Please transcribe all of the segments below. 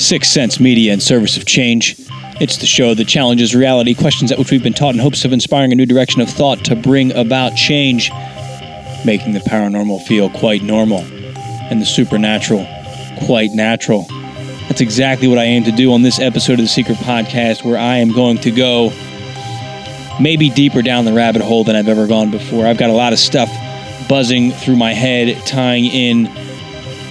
Six Sense Media and Service of Change. It's the show that challenges reality, questions at which we've been taught in hopes of inspiring a new direction of thought to bring about change, making the paranormal feel quite normal and the supernatural quite natural. That's exactly what I aim to do on this episode of the Secret Podcast, where I am going to go maybe deeper down the rabbit hole than I've ever gone before. I've got a lot of stuff buzzing through my head, tying in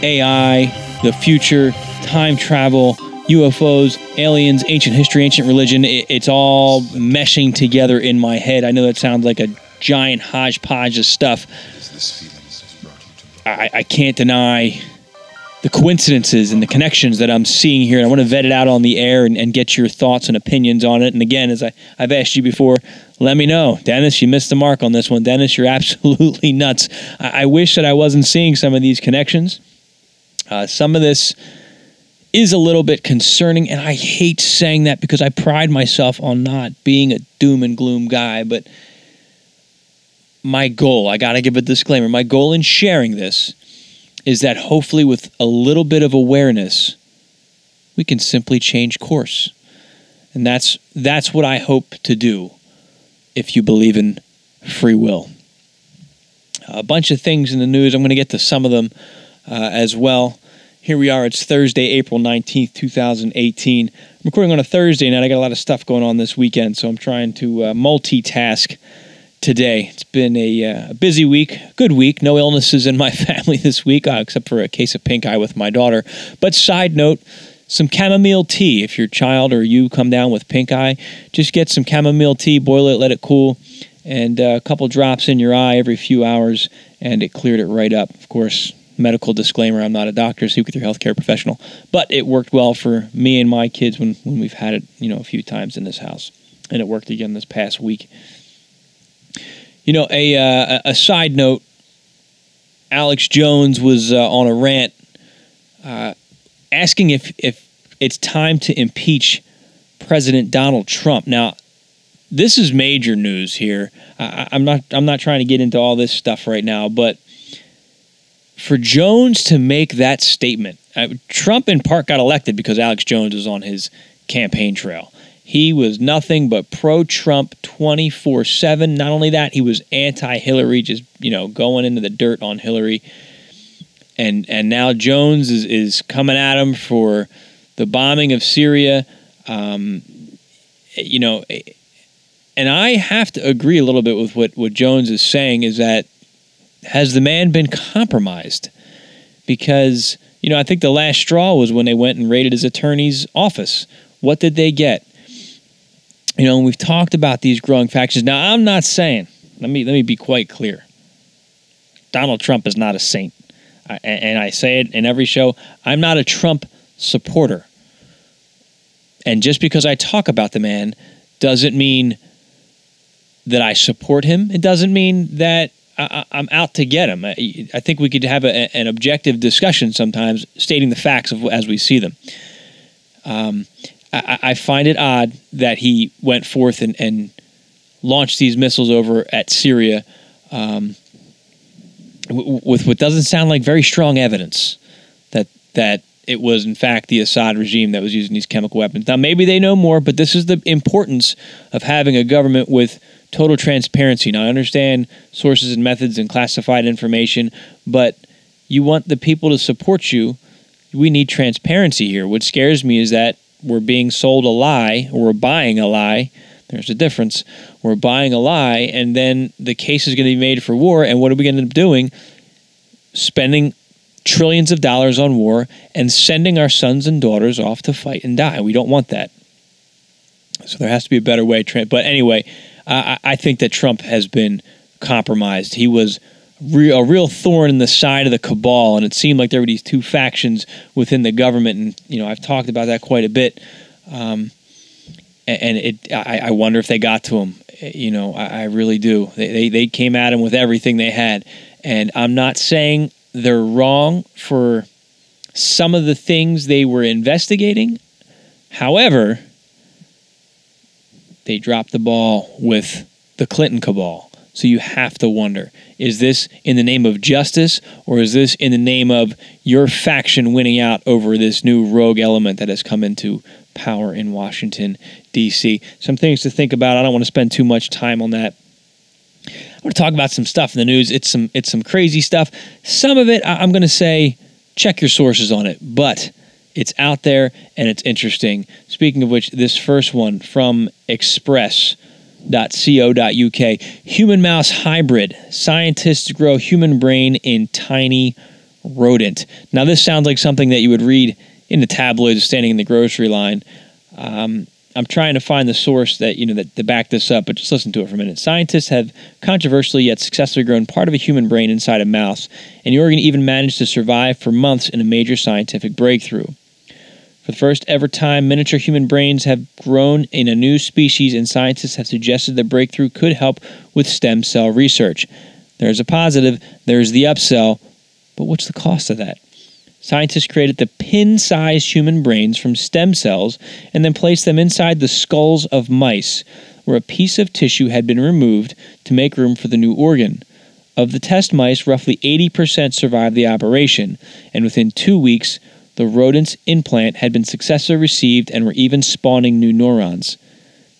AI, the future, time travel, UFOs, aliens, ancient history, ancient religion. It, it's all meshing together in my head. I know that sounds like a giant hodgepodge of stuff. I, I can't deny the coincidences and the connections that I'm seeing here. And I want to vet it out on the air and, and, get your thoughts and opinions on it. And again, as I, I've asked you before, let me know. Dennis, you missed the mark on this one. Dennis, you're absolutely nuts. I, I wish that I wasn't seeing some of these connections. Uh, some of this is a little bit concerning, and I hate saying that because I pride myself on not being a doom and gloom guy. But my goal, I got to give a disclaimer, my goal in sharing this is that hopefully, with a little bit of awareness, we can simply change course. And that's, that's what I hope to do if you believe in free will. A bunch of things in the news. I'm going to get to some of them uh, as well. Here we are. It's Thursday, April 19th, 2018. I'm recording on a Thursday night. I got a lot of stuff going on this weekend, so I'm trying to uh, multitask today. It's been a, uh, busy week, good week. No illnesses in my family this week, uh, except for a case of pink eye with my daughter. But side note, some chamomile tea. If your child or you come down with pink eye, just get some chamomile tea, boil it, let it cool, and uh, a couple drops in your eye every few hours, and it cleared it right up. Of course, medical disclaimer i'm not a doctor speak with your healthcare professional. But it worked well for me and my kids when, when we've had it you know a few times in this house. And it worked again this past week. You know a, uh, a side note. Alex jones was uh, on a rant uh, asking if, if it's time to impeach president donald trump. Now this is major news here. I, i'm not i'm not trying to get into all this stuff right now but for Jones to make that statement, uh, Trump in part got elected because Alex Jones was on his campaign trail. He was nothing but pro Trump 24 7. Not only that, he was anti Hillary, just, you know, going into the dirt on Hillary. And, and now Jones is, is coming at him for the bombing of Syria. Um, you know, and I have to agree a little bit with what, what Jones is saying is that has the man been compromised? Because, you know, I think the last straw was when they went and raided his attorney's office. What did they get? You know, and we've talked about these growing factions. Now, I'm not saying, let me let me be quite clear. Donald Trump is not a saint. I, and I say it in every show, I'm not a Trump supporter. And just because I talk about the man doesn't mean that I support him. It doesn't mean that I, am out to get him. I, I, think we could have a, an objective discussion sometimes, stating the facts of as we see them. Um, I, I, find it odd that he went forth and, and launched these missiles over at Syria um, with what doesn't sound like very strong evidence that that it was in fact the Assad regime that was using these chemical weapons. Now maybe they know more, but this is the importance of having a government with total transparency. Now, I understand sources and methods and classified information, but you want the people to support you. We need transparency here. What scares me is that we're being sold a lie or we're buying a lie. There's a difference. We're buying a lie, and then the case is going to be made for war. And what are we going to end up doing? Spending trillions of dollars on war and sending our sons and daughters off to fight and die. We don't want that. So there has to be a better way. But anyway, I, I think that Trump has been compromised. He was a real thorn in the side of the cabal, and it seemed like there were these two factions within the government. And you know, I've talked about that quite a bit. Um, And it, I, I wonder if they got to him. You know, I, I really do. They, they they came at him with everything they had, and I'm not saying they're wrong for some of the things they were investigating. However, they dropped the ball with the Clinton cabal. So you have to wonder is this in the name of justice or is this in the name of your faction winning out over this new rogue element that has come into power in Washington, D.C.? Some things to think about. I don't want to spend too much time on that. I want to talk about some stuff in the news. It's some it's some crazy stuff. Some of it I'm going to say check your sources on it, but it's out there and it's interesting. Speaking of which, this first one from express.co.uk human mouse hybrid. Scientists grow human brain in tiny rodent. Now, this sounds like something that you would read in the tabloids standing in the grocery line. Um, I'm trying to find the source that you know that to back this up, but just listen to it for a minute. Scientists have controversially yet successfully grown part of a human brain inside a mouse, and the organ even managed to survive for months in a major scientific breakthrough. For the first ever time, miniature human brains have grown in a new species, and scientists have suggested the breakthrough could help with stem cell research. There's a positive, there's the upsell, but what's the cost of that? Scientists created the pin sized human brains from stem cells and then placed them inside the skulls of mice, where a piece of tissue had been removed to make room for the new organ. Of the test mice, roughly 80% survived the operation, and within two weeks, the rodent's implant had been successfully received and were even spawning new neurons.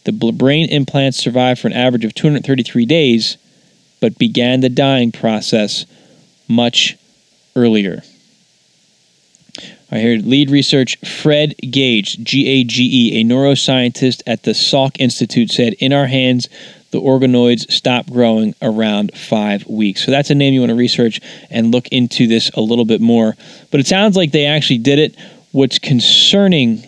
The brain implants survived for an average of 233 days, but began the dying process much earlier. I heard lead research Fred Gage, G A G E, a neuroscientist at the Salk Institute, said, In our hands, the organoids stop growing around five weeks. So that's a name you want to research and look into this a little bit more. But it sounds like they actually did it. What's concerning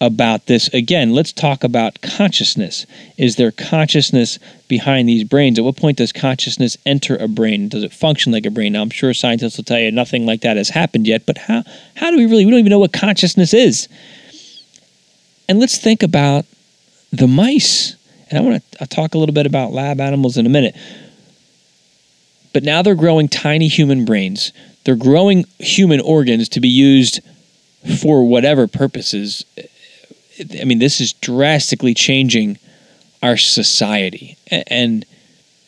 about this, again, let's talk about consciousness. Is there consciousness behind these brains? At what point does consciousness enter a brain? Does it function like a brain? Now, I'm sure scientists will tell you nothing like that has happened yet, but how, how do we really, we don't even know what consciousness is. And let's think about the mice. And I want to talk a little bit about lab animals in a minute. But now they're growing tiny human brains. They're growing human organs to be used for whatever purposes. I mean, this is drastically changing our society. And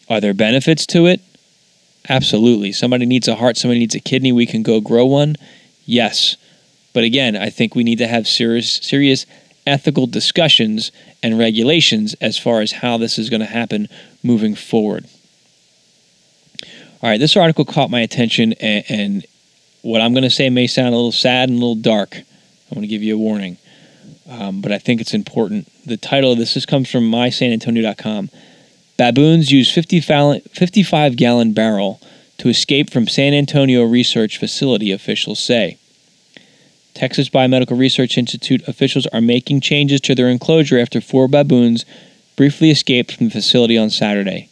are there benefits to it? Absolutely. Somebody needs a heart, somebody needs a kidney, we can go grow one. Yes. But again, I think we need to have serious serious ethical discussions and regulations as far as how this is going to happen moving forward. All right, this article caught my attention, and, and what I'm going to say may sound a little sad and a little dark. I want to give you a warning, um, but I think it's important. The title of this this comes from mysanantonio.com. Baboons use 50 val- 55 gallon barrel to escape from San Antonio Research Facility, officials say. Texas Biomedical Research Institute officials are making changes to their enclosure after four baboons briefly escaped from the facility on Saturday.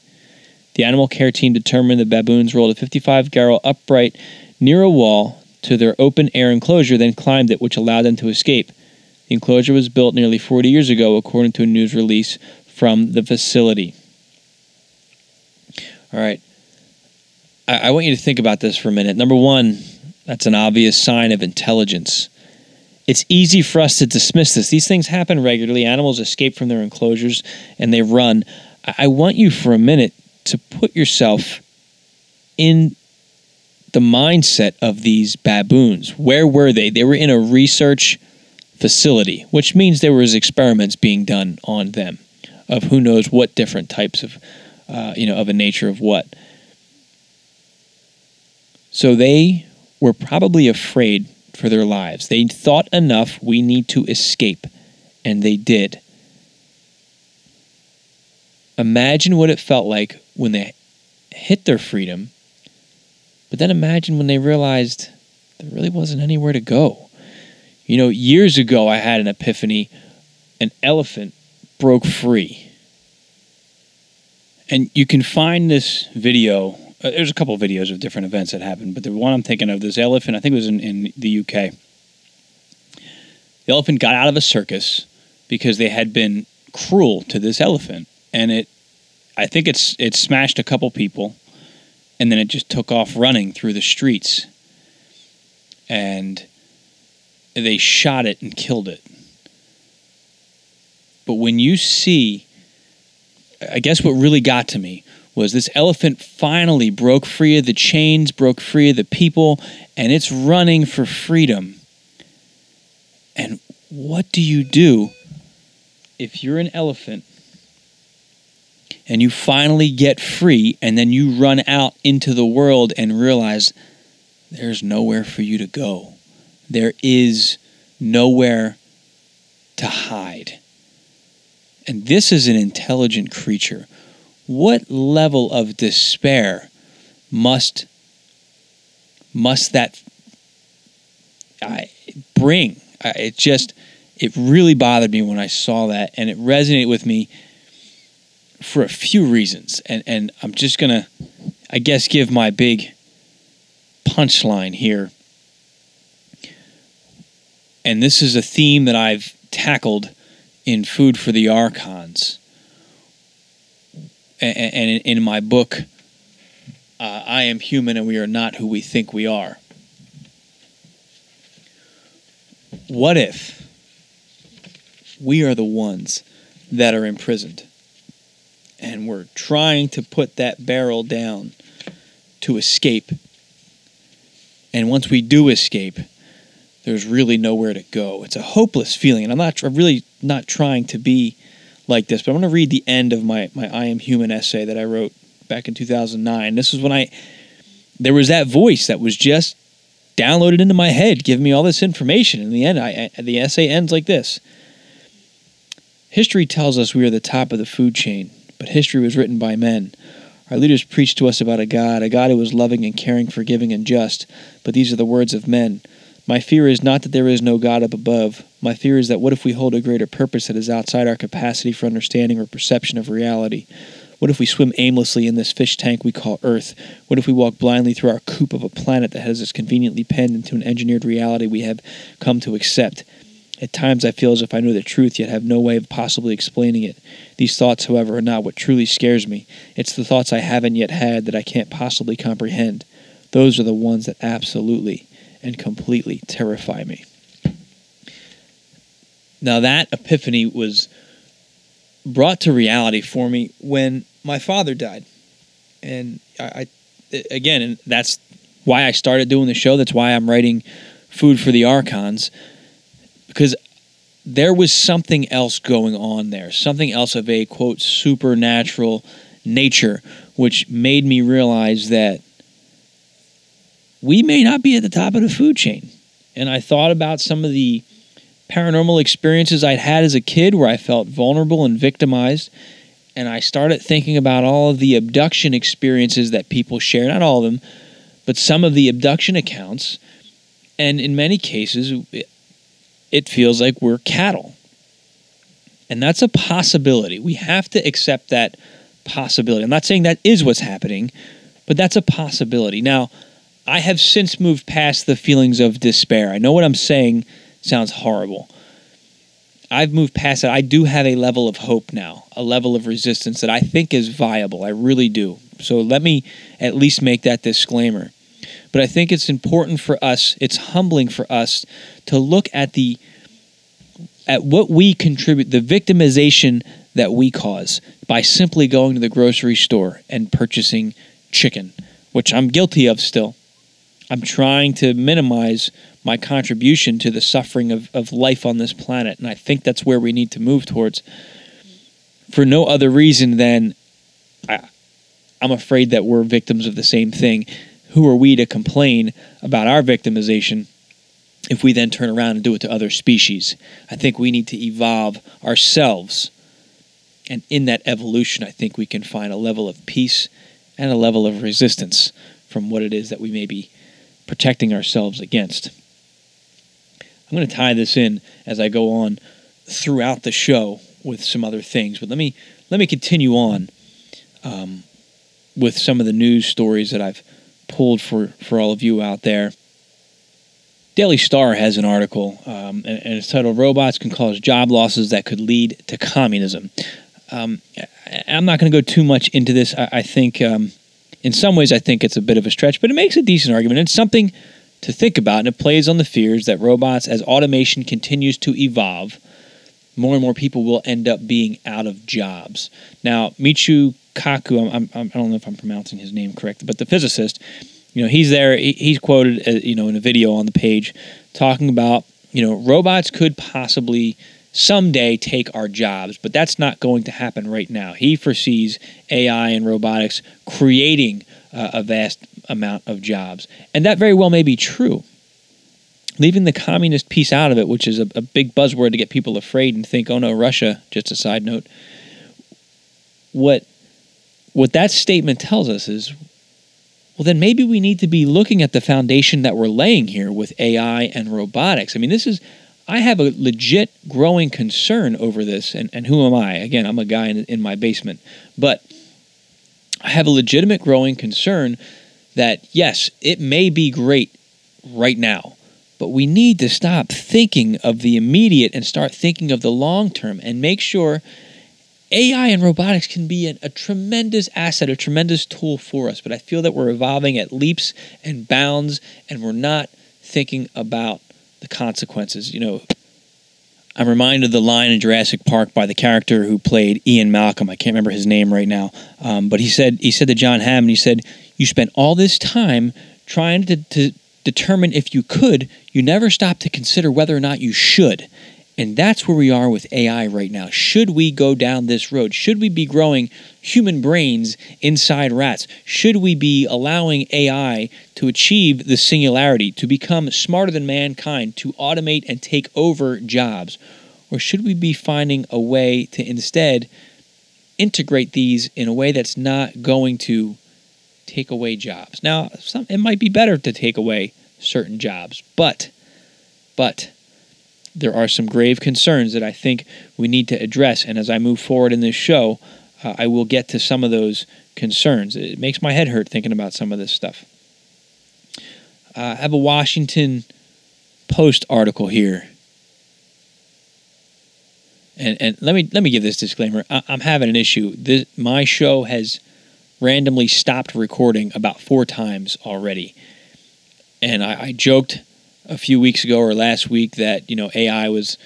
The animal care team determined the baboons rolled a 55 gallon upright near a wall to their open air enclosure, then climbed it, which allowed them to escape. The enclosure was built nearly 40 years ago, according to a news release from the facility. All right. I, I want you to think about this for a minute. Number one, that's an obvious sign of intelligence. It's easy for us to dismiss this. These things happen regularly. Animals escape from their enclosures and they run. I, I want you for a minute to put yourself in the mindset of these baboons. Where were they? They were in a research facility, which means there was experiments being done on them of who knows what different types of, uh, you know, of a nature of what. So they were probably afraid for their lives. They thought enough, we need to escape, and they did. Imagine what it felt like when they hit their freedom, but then imagine when they realized there really wasn't anywhere to go. You know, years ago, I had an epiphany. An elephant broke free. And you can find this video. Uh, there's a couple of videos of different events that happened, but the one I'm thinking of, this elephant, I think it was in, in the UK. The elephant got out of a circus because they had been cruel to this elephant, and it. I think it's it smashed a couple people, and then it just took off running through the streets. And they shot it and killed it. But when you see, I guess what really got to me was this elephant finally broke free of the chains, broke free of the people, and it's running for freedom. And what do you do if you're an elephant and you finally get free and then you run out into the world and realize there's nowhere for you to go? There is nowhere to hide. And this is an intelligent creature. What level of despair must must that bring? It just it really bothered me when I saw that, and it resonated with me for a few reasons. And and I'm just gonna, I guess, give my big punchline here and this is a theme that I've tackled in Food for the Archons. And in my book, uh, I Am Human and We Are Not Who We Think We Are. What if we are the ones that are imprisoned and we're trying to put that barrel down to escape? And once we do escape, there's really nowhere to go. It's a hopeless feeling, and I'm not. I'm really not trying to be like this. But I'm going to read the end of my my I Am Human essay that I wrote back in 2009. This was when I there was that voice that was just downloaded into my head, giving me all this information. In the end, I, I the essay ends like this. History tells us we are the top of the food chain, but history was written by men. Our leaders preached to us about a God, a God who was loving and caring, forgiving and just, but these are the words of men. My fear is not that there is no God up above. My fear is that what if we hold a greater purpose that is outside our capacity for understanding or perception of reality? What if we swim aimlessly in this fish tank we call Earth? What if we walk blindly through our coop of a planet that has us conveniently penned into an engineered reality we have come to accept? At times I feel as if I know the truth, yet have no way of possibly explaining it. These thoughts, however, are not what truly scares me. It's the thoughts I haven't yet had that I can't possibly comprehend. Those are the ones that absolutely and completely terrify me. Now, that epiphany was brought to reality for me when my father died. And I, I again, and that's why I started doing the show. That's why I'm writing Food for the Archons, because there was something else going on there, something else of a quote supernatural nature, which made me realize that we may not be at the top of the food chain. And I thought about some of the paranormal experiences I'd had as a kid where I felt vulnerable and victimized. And I started thinking about all of the abduction experiences that people share, not all of them, but some of the abduction accounts. And in many cases, it feels like we're cattle. And that's a possibility. We have to accept that possibility. I'm not saying that is what's happening, but that's a possibility. Now, I have since moved past the feelings of despair. I know what I'm saying sounds horrible. I've moved past it. I do have a level of hope now, a level of resistance that I think is viable. I really do. So let me at least make that disclaimer. But I think it's important for us, it's humbling for us to look at the at what we contribute, the victimization that we cause by simply going to the grocery store and purchasing chicken, which I'm guilty of still. I'm trying to minimize my contribution to the suffering of, of life on this planet. And I think that's where we need to move towards for no other reason than I, I'm afraid that we're victims of the same thing. Who are we to complain about our victimization if we then turn around and do it to other species? I think we need to evolve ourselves. And in that evolution, I think we can find a level of peace and a level of resistance from what it is that we may be protecting ourselves against. I'm going to tie this in as I go on throughout the show with some other things, but let me let me continue on um, with some of the news stories that I've pulled for for all of you out there. Daily Star has an article, um, and, and, it's titled "Robots Can Cause Job Losses That Could Lead to Communism." Um, I'm not going to go too much into this. I, I think, um, in some ways, I think it's a bit of a stretch, but it makes a decent argument. It's something to think about, and it plays on the fears that robots, as automation continues to evolve, more and more people will end up being out of jobs. Now, Michio Kaku, I'm, I'm, I do not know if I'm pronouncing his name correctly, but the physicist you know, he's there. He's quoted, uh, you know, in a video on the page, talking about, you know, robots could possibly someday take our jobs, but that's not going to happen right now. He foresees AI and robotics creating uh, a vast amount of jobs, and that very well may be true. Leaving the communist piece out of it, which is a, a big buzzword to get people afraid and think, "Oh no, Russia." Just a side note. What what that statement tells us is well, then maybe we need to be looking at the foundation that we're laying here with AI and robotics. I mean, this is, I have a legit growing concern over this. And, and who am I? Again, I'm a guy in, in my basement. But I have a legitimate growing concern that, yes, it may be great right now, but we need to stop thinking of the immediate and start thinking of the long term and make sure AI and robotics can be a, a, tremendous asset, a tremendous tool for us, but I feel that we're evolving at leaps and bounds and we're not thinking about the consequences. You know, I'm reminded of the line in Jurassic Park by the character who played Ian Malcolm. I can't remember his name right now, um, but he said he said to John Hammond, he said, "You spent all this time trying to, to determine if you could. You never stopped to consider whether or not you should." And that's where we are with AI right now. Should we go down this road? Should we be growing human brains inside rats? Should we be allowing AI to achieve the singularity, to become smarter than mankind, to automate and take over jobs? Or should we be finding a way to instead integrate these in a way that's not going to take away jobs? Now, some, it might be better to take away certain jobs, but, but, there are some grave concerns that I think we need to address. And as I move forward in this show, uh, I will get to some of those concerns. It makes my head hurt thinking about some of this stuff. Uh, I have a Washington Post article here. And, and let me let me give this disclaimer. I, am having an issue. This, my show has randomly stopped recording about four times already, and I, I joked a few weeks ago or last week that you know AI was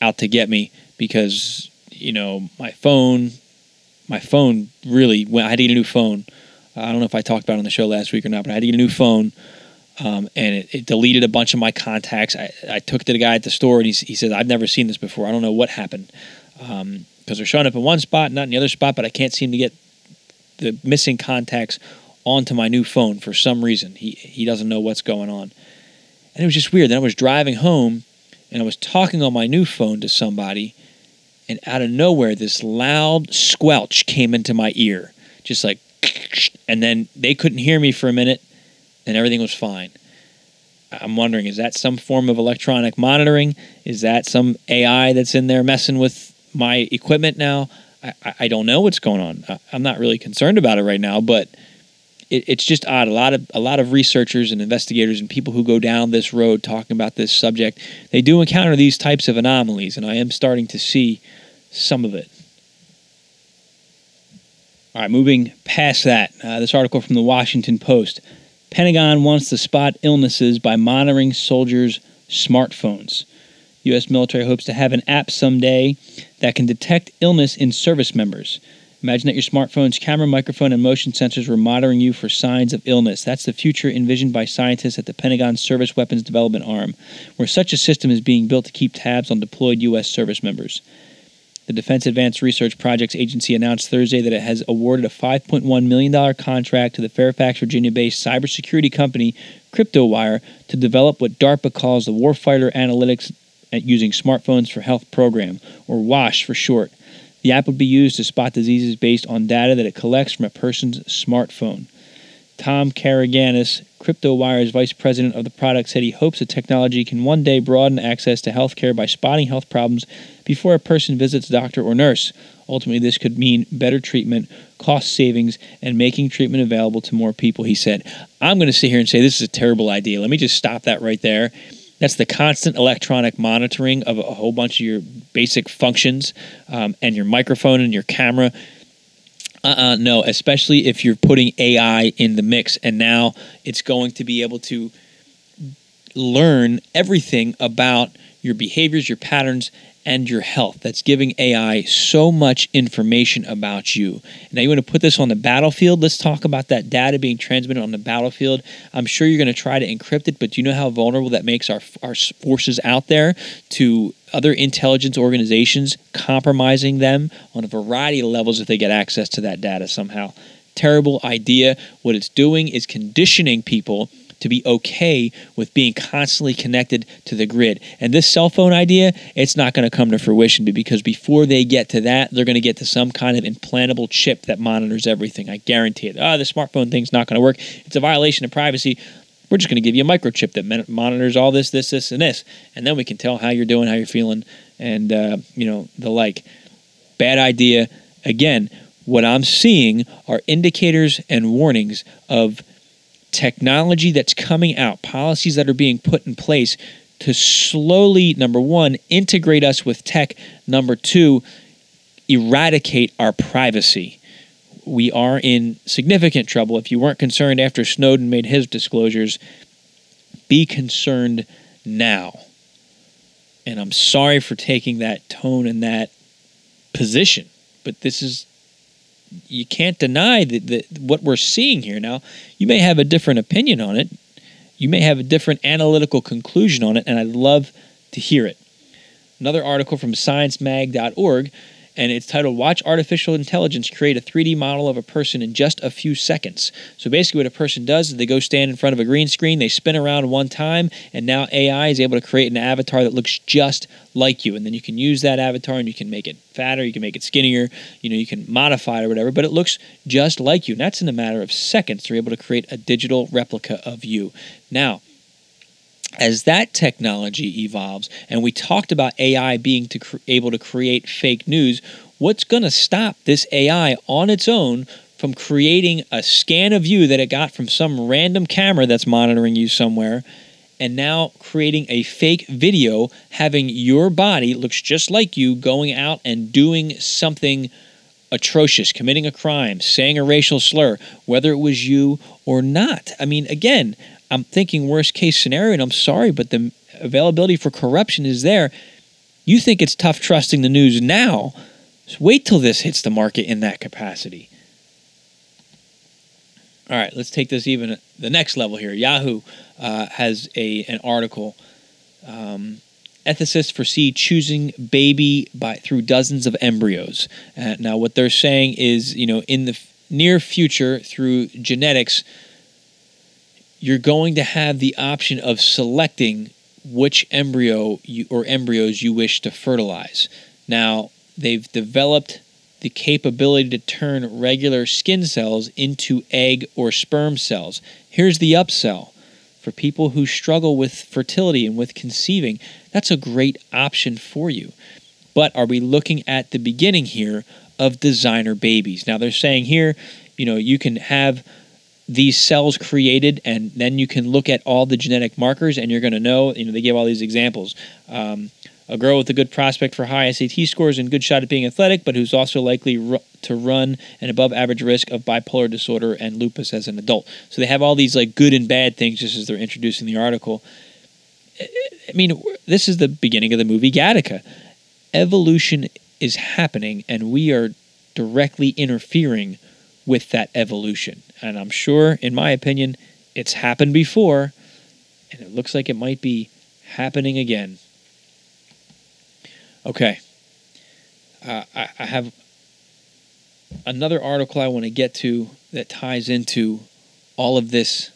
out to get me because you know my phone, my phone really went. I had to get a new phone. I don't know if I talked about it on the show last week or not, but I had to get a new phone. Um, and it, it, deleted a bunch of my contacts. I, I took to the guy at the store, and he, he said, "I've never seen this before. I don't know what happened because um, they're showing up in one spot, not in the other spot, but I can't seem to get the missing contacts onto my new phone for some reason. He he doesn't know what's going on." And it was just weird. Then I was driving home and I was talking on my new phone to somebody, and out of nowhere, this loud squelch came into my ear. Just like, and then they couldn't hear me for a minute, and everything was fine. I'm wondering, is that some form of electronic monitoring? Is that some AI that's in there messing with my equipment now? I, I don't know what's going on. I'm not really concerned about it right now, but it, it's just odd. A lot of a lot of researchers and investigators and people who go down this road talking about this subject, they do encounter these types of anomalies, and I am starting to see some of it. All right, moving past that, uh, this article from the Washington Post. Pentagon wants to spot illnesses by monitoring soldiers' smartphones. U.S. military hopes to have an app someday that can detect illness in service members. Imagine that your smartphone's camera, microphone, and motion sensors were monitoring you for signs of illness. That's the future envisioned by scientists at the Pentagon's Service Weapons Development Arm, where such a system is being built to keep tabs on deployed U.S. service members. The Defense Advanced Research Projects Agency announced Thursday that it has awarded a $5.1 million contract to the Fairfax, Virginia based cybersecurity company Kryptowire to develop what DARPA calls the Warfighter Analytics uh, Using Smartphones for Health program, or WASH for short. The app would be used to spot diseases based on data that it collects from a person's smartphone. Tom Karygiannis, Kryptowire's vice president of the product, said he hopes the technology can one day broaden access to healthcare by spotting health problems before a person visits a doctor or nurse. Ultimately, this could mean better treatment, cost savings, and making treatment available to more people, he said. I'm going to sit here and say this is a terrible idea. Let me just stop that right there That's the constant electronic monitoring of a whole bunch of your basic functions um, and your microphone and your camera. Uh-uh, no, especially if you're putting AI in the mix, and now it's going to be able to learn everything about your behaviors, your patterns, and your health. That's giving AI so much information about you. Now, you want to put this on the battlefield? Let's talk about that data being transmitted on the battlefield. I'm sure you're going to try to encrypt it, but do you know how vulnerable that makes our, our forces out there to other intelligence organizations, compromising them on a variety of levels if they get access to that data somehow? Terrible idea. What it's doing is conditioning people to be okay with being constantly connected to the grid. And this cell phone idea, it's not going to come to fruition because before they get to that, they're going to get to some kind of implantable chip that monitors everything. I guarantee it. Oh, the smartphone thing's not going to work. It's a violation of privacy. We're just going to give you a microchip that monitors all this, this, this, and this, and then we can tell how you're doing, how you're feeling, and uh, you know the like. Bad idea. Again, what I'm seeing are indicators and warnings of technology that's coming out, policies that are being put in place to slowly, number one, integrate us with tech, number two, eradicate our privacy. We are in significant trouble. If you weren't concerned after Snowden made his disclosures, be concerned now. And I'm sorry for taking that tone and that position, but this is you can't deny that, that what we're seeing here. Now, you may have a different opinion on it. You may have a different analytical conclusion on it, and I'd love to hear it. Another article from sciencemag.org and it's titled Watch Artificial Intelligence Create a 3D Model of a Person in Just a Few Seconds. So basically, what a person does is they go stand in front of a green screen, they spin around one time, and now AI is able to create an avatar that looks just like you. And then you can use that avatar and you can make it fatter, you can make it skinnier, you know, you can modify it or whatever, but it looks just like you. And that's in a matter of seconds. They're able to create a digital replica of you. Now, as that technology evolves, and we talked about AI being to able to create fake news, what's going to stop this AI on its own from creating a scan of you that it got from some random camera that's monitoring you somewhere? And now creating a fake video having your body looks just like you going out and doing something atrocious, committing a crime, saying a racial slur, whether it was you or not. I mean, again, I'm thinking worst case scenario, and I'm sorry, but the availability for corruption is there. You think it's tough trusting the news now. Just wait till this hits the market in that capacity. All right, let's take this even the next level here. Yahoo uh, has a an article. Um, ethicists foresee choosing baby by through dozens of embryos. Uh, now, what they're saying is, you know, in the f- near future, through genetics, you're going to have the option of selecting which embryo you, or embryos you wish to fertilize. Now, they've developed the capability to turn regular skin cells into egg or sperm cells. Here's the upsell for people who struggle with fertility and with conceiving. That's a great option for you. But are we looking at the beginning here of designer babies? Now, they're saying here, you know, you can have these cells created, and then you can look at all the genetic markers, and you're going to know. You know, they give all these examples. Um, a girl with a good prospect for high SAT scores and good shot at being athletic, but who's also likely to run an above average risk of bipolar disorder and lupus as an adult. So they have all these like good and bad things just as they're introducing the article. I mean, this is the beginning of the movie Gattaca. Evolution is happening, and we are directly interfering with that evolution. And I'm sure, in my opinion, it's happened before, and it looks like it might be happening again. Okay. Uh, I, I have another article I want to get to that ties into all of this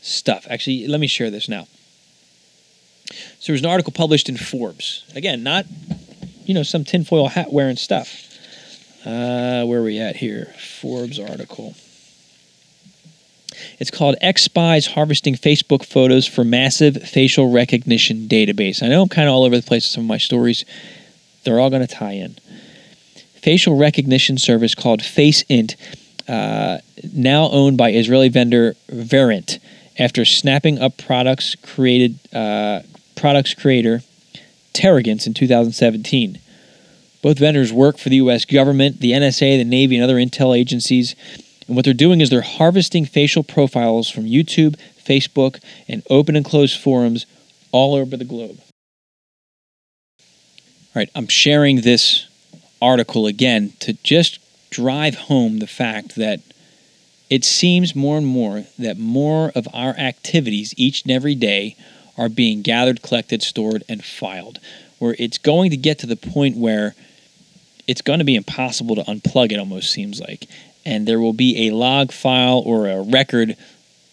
stuff. Actually, let me share this now. So there's an article published in Forbes. Again, not, you know, some tinfoil hat wearing stuff. Uh, where are we at here? Forbes article. It's called X Spies Harvesting Facebook Photos for Massive Facial Recognition Database. I know I'm kind of all over the place with some of my stories. They're all going to tie in. Facial recognition service called FaceInt, uh, now owned by Israeli vendor Verint, after snapping up products created uh, products creator Terrogence in 2017. Both vendors work for the U.S. government, the NSA, the Navy, and other intel agencies. And what they're doing is they're harvesting facial profiles from YouTube, Facebook, and open and closed forums all over the globe. All right, I'm sharing this article again to just drive home the fact that it seems more and more that more of our activities each and every day are being gathered, collected, stored, and filed. Where it's going to get to the point where it's going to be impossible to unplug it, almost seems like. And there will be a log file or a record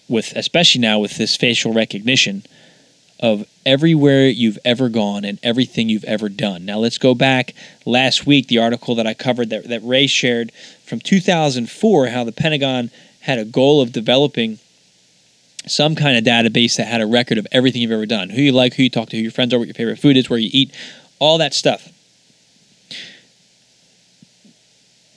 with, especially now with this facial recognition, of everywhere you've ever gone and everything you've ever done. Now let's go back last week, the article that I covered that, that Ray shared from 2004, how the Pentagon had a goal of developing some kind of database that had a record of everything you've ever done who you like, who you talk to, who your friends are, what your favorite food is, where you eat, all that stuff.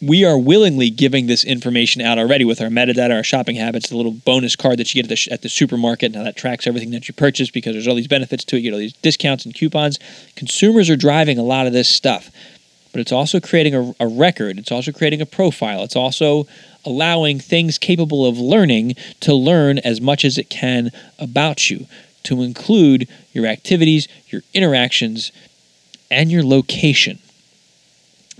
We are willingly giving this information out already with our metadata, our shopping habits, the little bonus card that you get at the, at the supermarket. Now that tracks everything that you purchase because there's all these benefits to it. You all these discounts and coupons. Consumers are driving a lot of this stuff, but it's also creating a, a record. It's also creating a profile. It's also allowing things capable of learning to learn as much as it can about you, to include your activities, your interactions, and your location.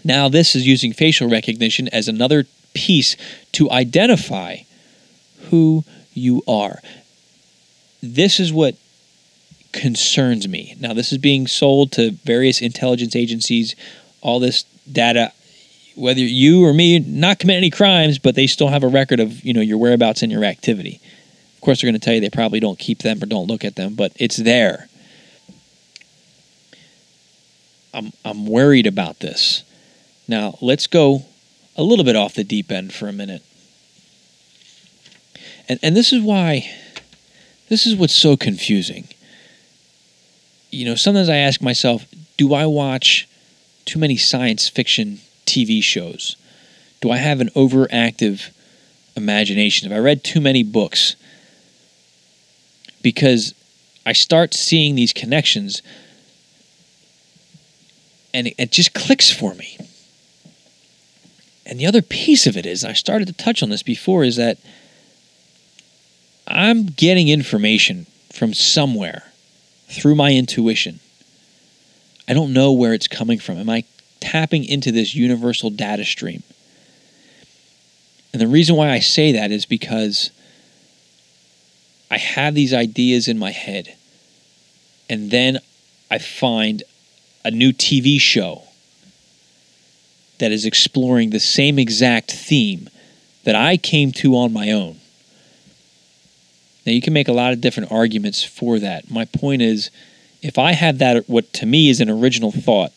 Now, this is using facial recognition as another piece to identify who you are. This is what concerns me. Now, this is being sold to various intelligence agencies, all this data. Whether you or me not commit any crimes, but they still have a record of you know your whereabouts and your activity. Of course, they're going to tell you they probably don't keep them or don't look at them, but it's there. I'm I'm worried about this. Now, let's go a little bit off the deep end for a minute. And, and this is why, this is what's so confusing. You know, sometimes I ask myself, do I watch too many science fiction TV shows? Do I have an overactive imagination? Have I read too many books? Because I start seeing these connections and it, it just clicks for me. And the other piece of it is, I started to touch on this before, is that I'm getting information from somewhere through my intuition. I don't know where it's coming from. Am I tapping into this universal data stream? And the reason why I say that is because I have these ideas in my head, and then I find a new TV show that is exploring the same exact theme that I came to on my own. Now, you can make a lot of different arguments for that. My point is, if I have that, what to me is an original thought,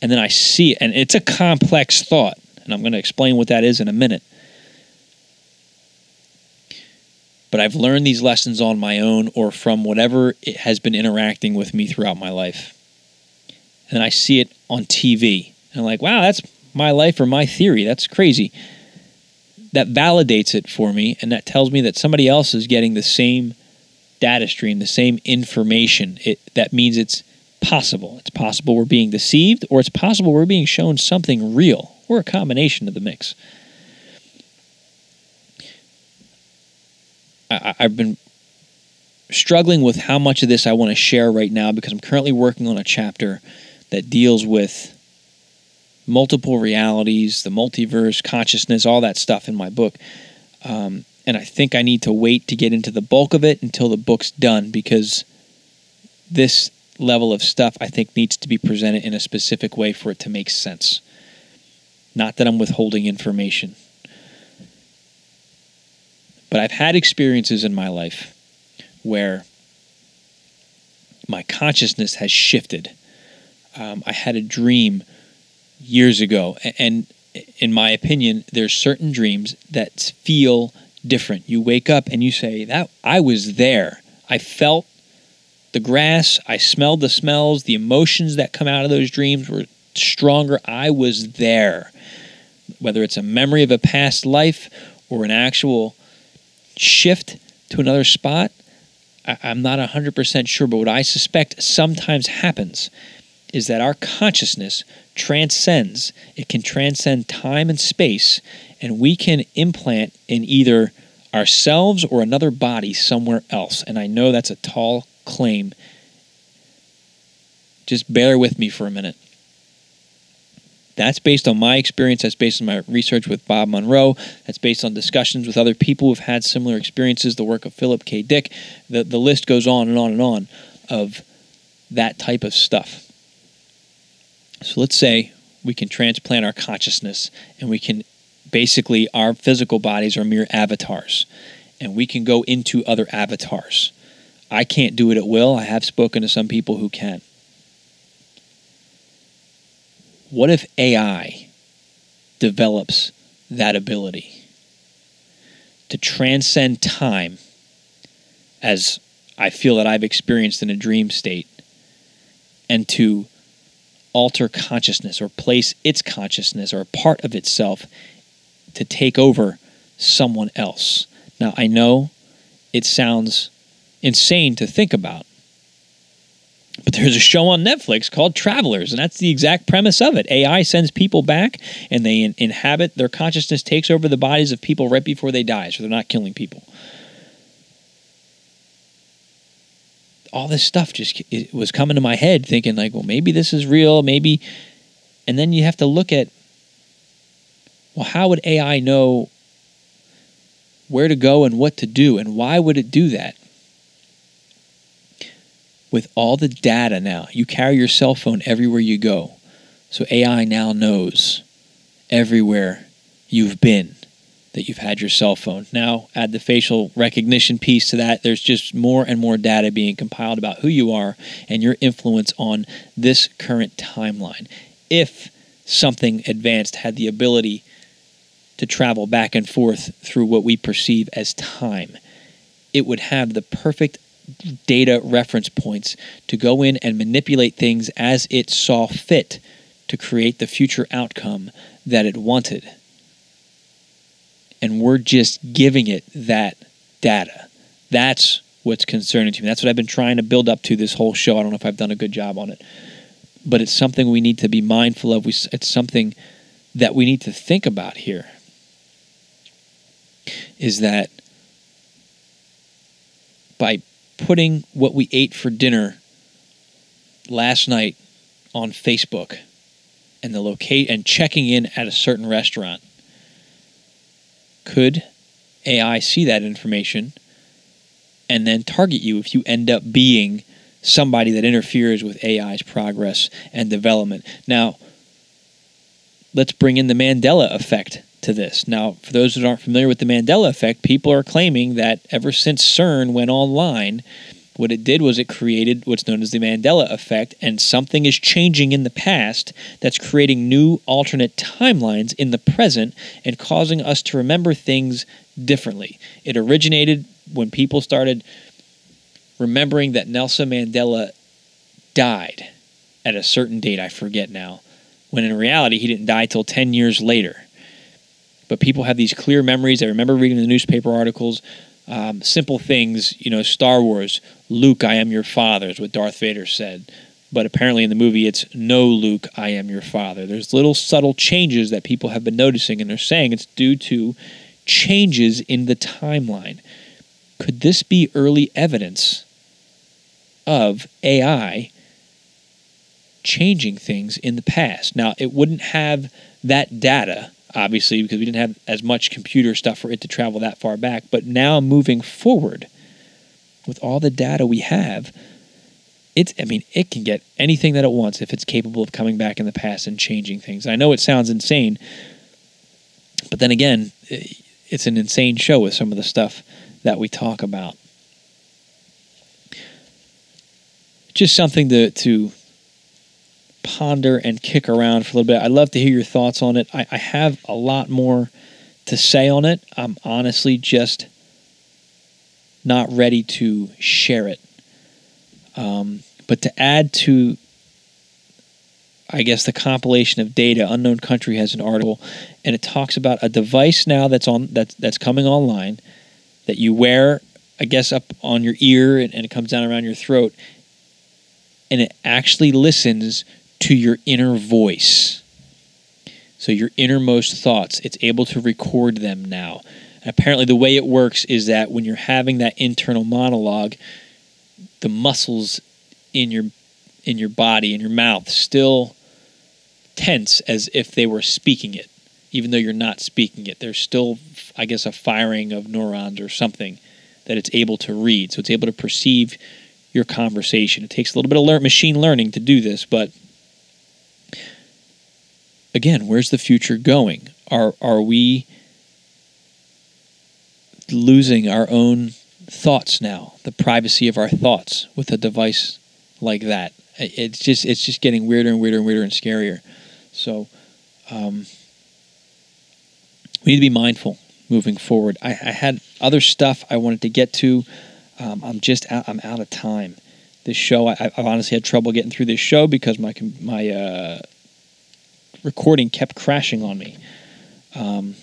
and then I see it, and it's a complex thought, and I'm going to explain what that is in a minute. But I've learned these lessons on my own or from whatever it has been interacting with me throughout my life. And I see it on TV. And I'm like, wow, that's my life or my theory. That's crazy. That validates it for me, and that tells me that somebody else is getting the same data stream, the same information. It, that means it's possible. It's possible we're being deceived, or it's possible we're being shown something real, or a combination of the mix. I, I've been struggling with how much of this I want to share right now because I'm currently working on a chapter that deals with multiple realities, the multiverse, consciousness, all that stuff in my book. Um, and I think I need to wait to get into the bulk of it until the book's done because this level of stuff I think needs to be presented in a specific way for it to make sense. Not that I'm withholding information. But I've had experiences in my life where my consciousness has shifted. Um, I had a dream years ago. And in my opinion, there's certain dreams that feel different. You wake up and you say, That I was there. I felt the grass, I smelled the smells, the emotions that come out of those dreams were stronger. I was there. Whether it's a memory of a past life or an actual shift to another spot, I, I'm not 100% sure, but what I suspect sometimes happens is that our consciousness transcends, it can transcend time and space, and we can implant in either ourselves or another body somewhere else. And I know that's a tall claim. Just bear with me for a minute. That's based on my experience. That's based on my research with Bob Monroe. That's based on discussions with other people who've had similar experiences, the work of Philip K. Dick. The, the list goes on and on and on of that type of stuff. So let's say we can transplant our consciousness and we can basically, our physical bodies are mere avatars and we can go into other avatars. I can't do it at will. I have spoken to some people who can. What if AI develops that ability to transcend time as I feel that I've experienced in a dream state and to alter consciousness or place its consciousness or a part of itself to take over someone else? Now, I know it sounds insane to think about, but there's a show on Netflix called Travelers, and that's the exact premise of it. AI sends people back, and they in- inhabit their consciousness takes over the bodies of people right before they die, so they're not killing people. All this stuff just was coming to my head, thinking like, well, maybe this is real, maybe. And then you have to look at, well, how would AI know where to go and what to do, and why would it do that? with all the data now, you carry your cell phone everywhere you go. So AI now knows everywhere you've been that you've had your cell phone. Now, add the facial recognition piece to that. There's just more and more data being compiled about who you are and your influence on this current timeline. If something advanced had the ability to travel back and forth through what we perceive as time, it would have the perfect data reference points to go in and manipulate things as it saw fit to create the future outcome that it wanted. And we're just giving it that data. That's what's concerning to me. That's what I've been trying to build up to this whole show. I don't know if I've done a good job on it. But it's something we need to be mindful of. It's something that we need to think about here. Is that by putting what we ate for dinner last night on Facebook and the locate and checking in at a certain restaurant. Could AI see that information and then target you if you end up being somebody that interferes with AI's progress and development? Now, let's bring in the Mandela effect to this. Now, for those that aren't familiar with the Mandela effect, people are claiming that ever since CERN went online, what it did was it created what's known as the Mandela effect, and something is changing in the past that's creating new alternate timelines in the present and causing us to remember things differently. It originated when people started remembering that Nelson Mandela died at a certain date, I forget now, when in reality he didn't die till 10 years later. But people have these clear memories. I remember reading the newspaper articles um, simple things, you know, Star Wars, Luke, I am your father, is what Darth Vader said. But apparently in the movie, it's no, Luke, I am your father. There's little subtle changes that people have been noticing, and they're saying it's due to changes in the timeline. Could this be early evidence of AI changing things in the past? Now, it wouldn't have that data obviously, because we didn't have as much computer stuff for it to travel that far back. But now moving forward, with all the data we have, it's I mean, it can get anything that it wants if it's capable of coming back in the past and changing things. I know it sounds insane, but then again, it's an insane show with some of the stuff that we talk about. Just something to to ponder and kick around for a little bit. I'd love to hear your thoughts on it. I, I have a lot more to say on it. I'm honestly just not ready to share it. Um, but to add to, I guess, the compilation of data, Unknown Country has an article, and it talks about a device now that's on that's that's coming online that you wear I guess, up on your ear and, and it comes down around your throat. And it actually listens to your inner voice. So, your innermost thoughts, it's able to record them now. Apparently, the way it works is that when you're having that internal monologue, the muscles in your in your body in your mouth still tense as if they were speaking it. Even though you're not speaking it there's still i guess a firing of neurons or something that it's able to read. So it's able to perceive your conversation. It takes a little bit of machine learning to do this but again where's the future going? Are are we losing our own thoughts now the privacy of our thoughts with a device like that it's just it's just getting weirder and weirder and weirder and scarier. So um, we need to be mindful moving forward. I, I, had other stuff I wanted to get to. Um, I'm just out, I'm out of time. This show I, have honestly had trouble getting through this show because my my uh, recording kept crashing on me. Um,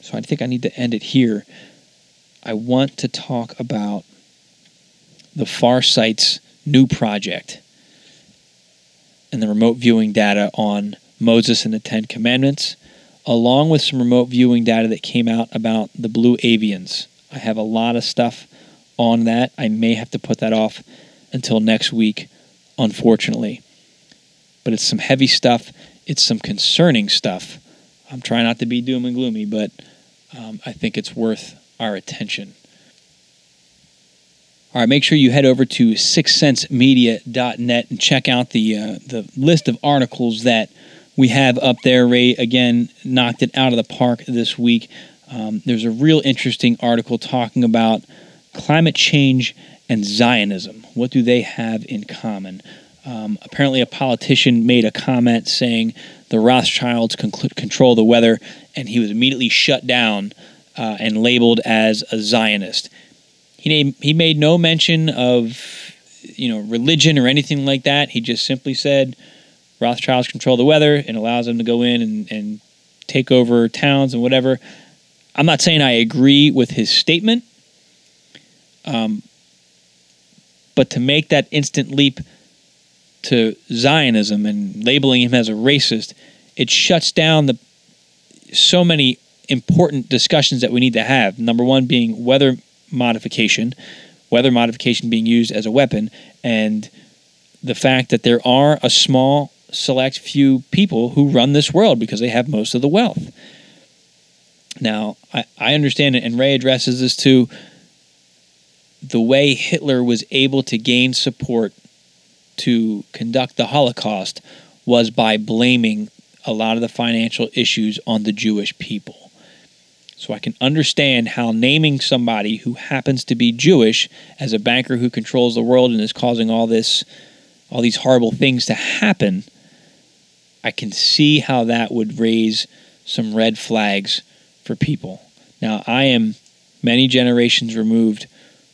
so I think I need to end it here. I want to talk about the Farsight's new project and the remote viewing data on Moses and the Ten Commandments, along with some remote viewing data that came out about the blue avians. I have a lot of stuff on that. I may have to put that off until next week, unfortunately. But it's some heavy stuff, it's some concerning stuff. I'm trying not to be doom and gloomy, but um, I think it's worth our attention. All right, make sure you head over to sixcentsmedia.net and check out the uh, the list of articles that we have up there. Ray again knocked it out of the park this week. Um, there's a real interesting article talking about climate change and Zionism. What do they have in common? Um, apparently, a politician made a comment saying the Rothschilds control the weather, and he was immediately shut down uh, and labeled as a Zionist. He he made no mention of you know religion or anything like that. He just simply said Rothschilds control the weather and allows them to go in and, and take over towns and whatever. I'm not saying I agree with his statement, um, but to make that instant leap to Zionism and labeling him as a racist, it shuts down the so many important discussions that we need to have. Number one being weather modification, weather modification being used as a weapon, and the fact that there are a small, select few people who run this world because they have most of the wealth. Now, I, I understand it, and Ray addresses this too. The way Hitler was able to gain support to conduct the Holocaust was by blaming a lot of the financial issues on the Jewish people. So I can understand how naming somebody who happens to be Jewish as a banker who controls the world and is causing all this all these horrible things to happen, I can see how that would raise some red flags for people. Now, I am many generations removed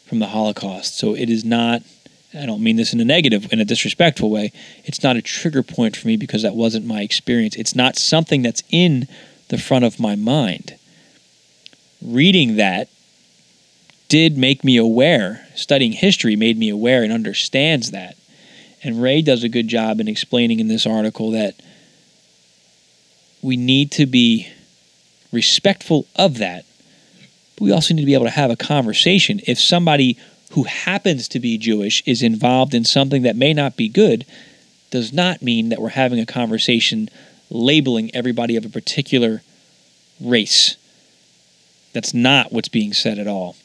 from the Holocaust, so it is not I don't mean this in a negative, in a disrespectful way. It's not a trigger point for me because that wasn't my experience. It's not something that's in the front of my mind reading that did make me aware, studying history made me aware and understands that. And Ray does a good job in explaining in this article that we need to be respectful of that. But we also need to be able to have a conversation. If somebody who happens to be Jewish is involved in something that may not be good, does not mean that we're having a conversation labeling everybody of a particular race that's not what's being said at all.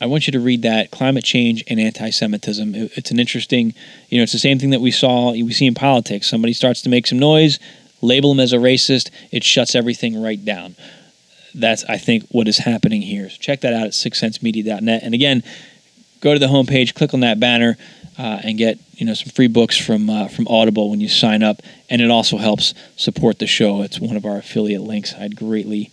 I want you to read that climate change and anti-Semitism. It's an interesting, you know, it's the same thing that we saw we see in politics. Somebody starts to make some noise, label them as a racist, it shuts everything right down. That's I think what is happening here. So check that out at sixcentsmedia.net. And again, go to the homepage, click on that banner, uh, and get you know some free books from uh, from Audible when you sign up. And it also helps support the show. It's one of our affiliate links. I'd greatly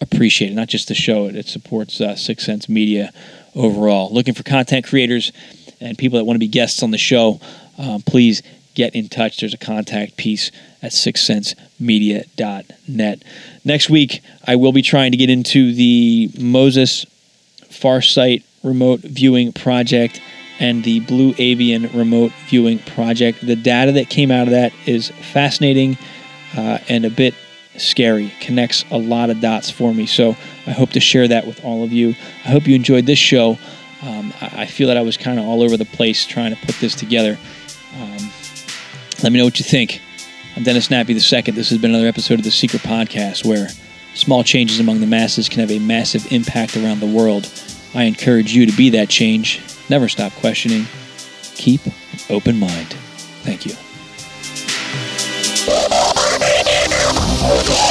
appreciate it. Not just the show, it, it supports uh, Six Cents Media overall. Looking for content creators and people that want to be guests on the show, um, please get in touch. There's a contact piece at sixcentsmedia.net. Next week, I will be trying to get into the Moses Farsight remote viewing project and the Blue Avian remote viewing project. The data that came out of that is fascinating uh, and a bit scary. Connects a lot of dots for me. So I hope to share that with all of you. I hope you enjoyed this show. Um, I, I feel that I was kind of all over the place trying to put this together. Um, let me know what you think. I'm Dennis Nappi II. This has been another episode of The Secret Podcast where small changes among the masses can have a massive impact around the world. I encourage you to be that change. Never stop questioning. Keep an open mind. Thank you. Oh,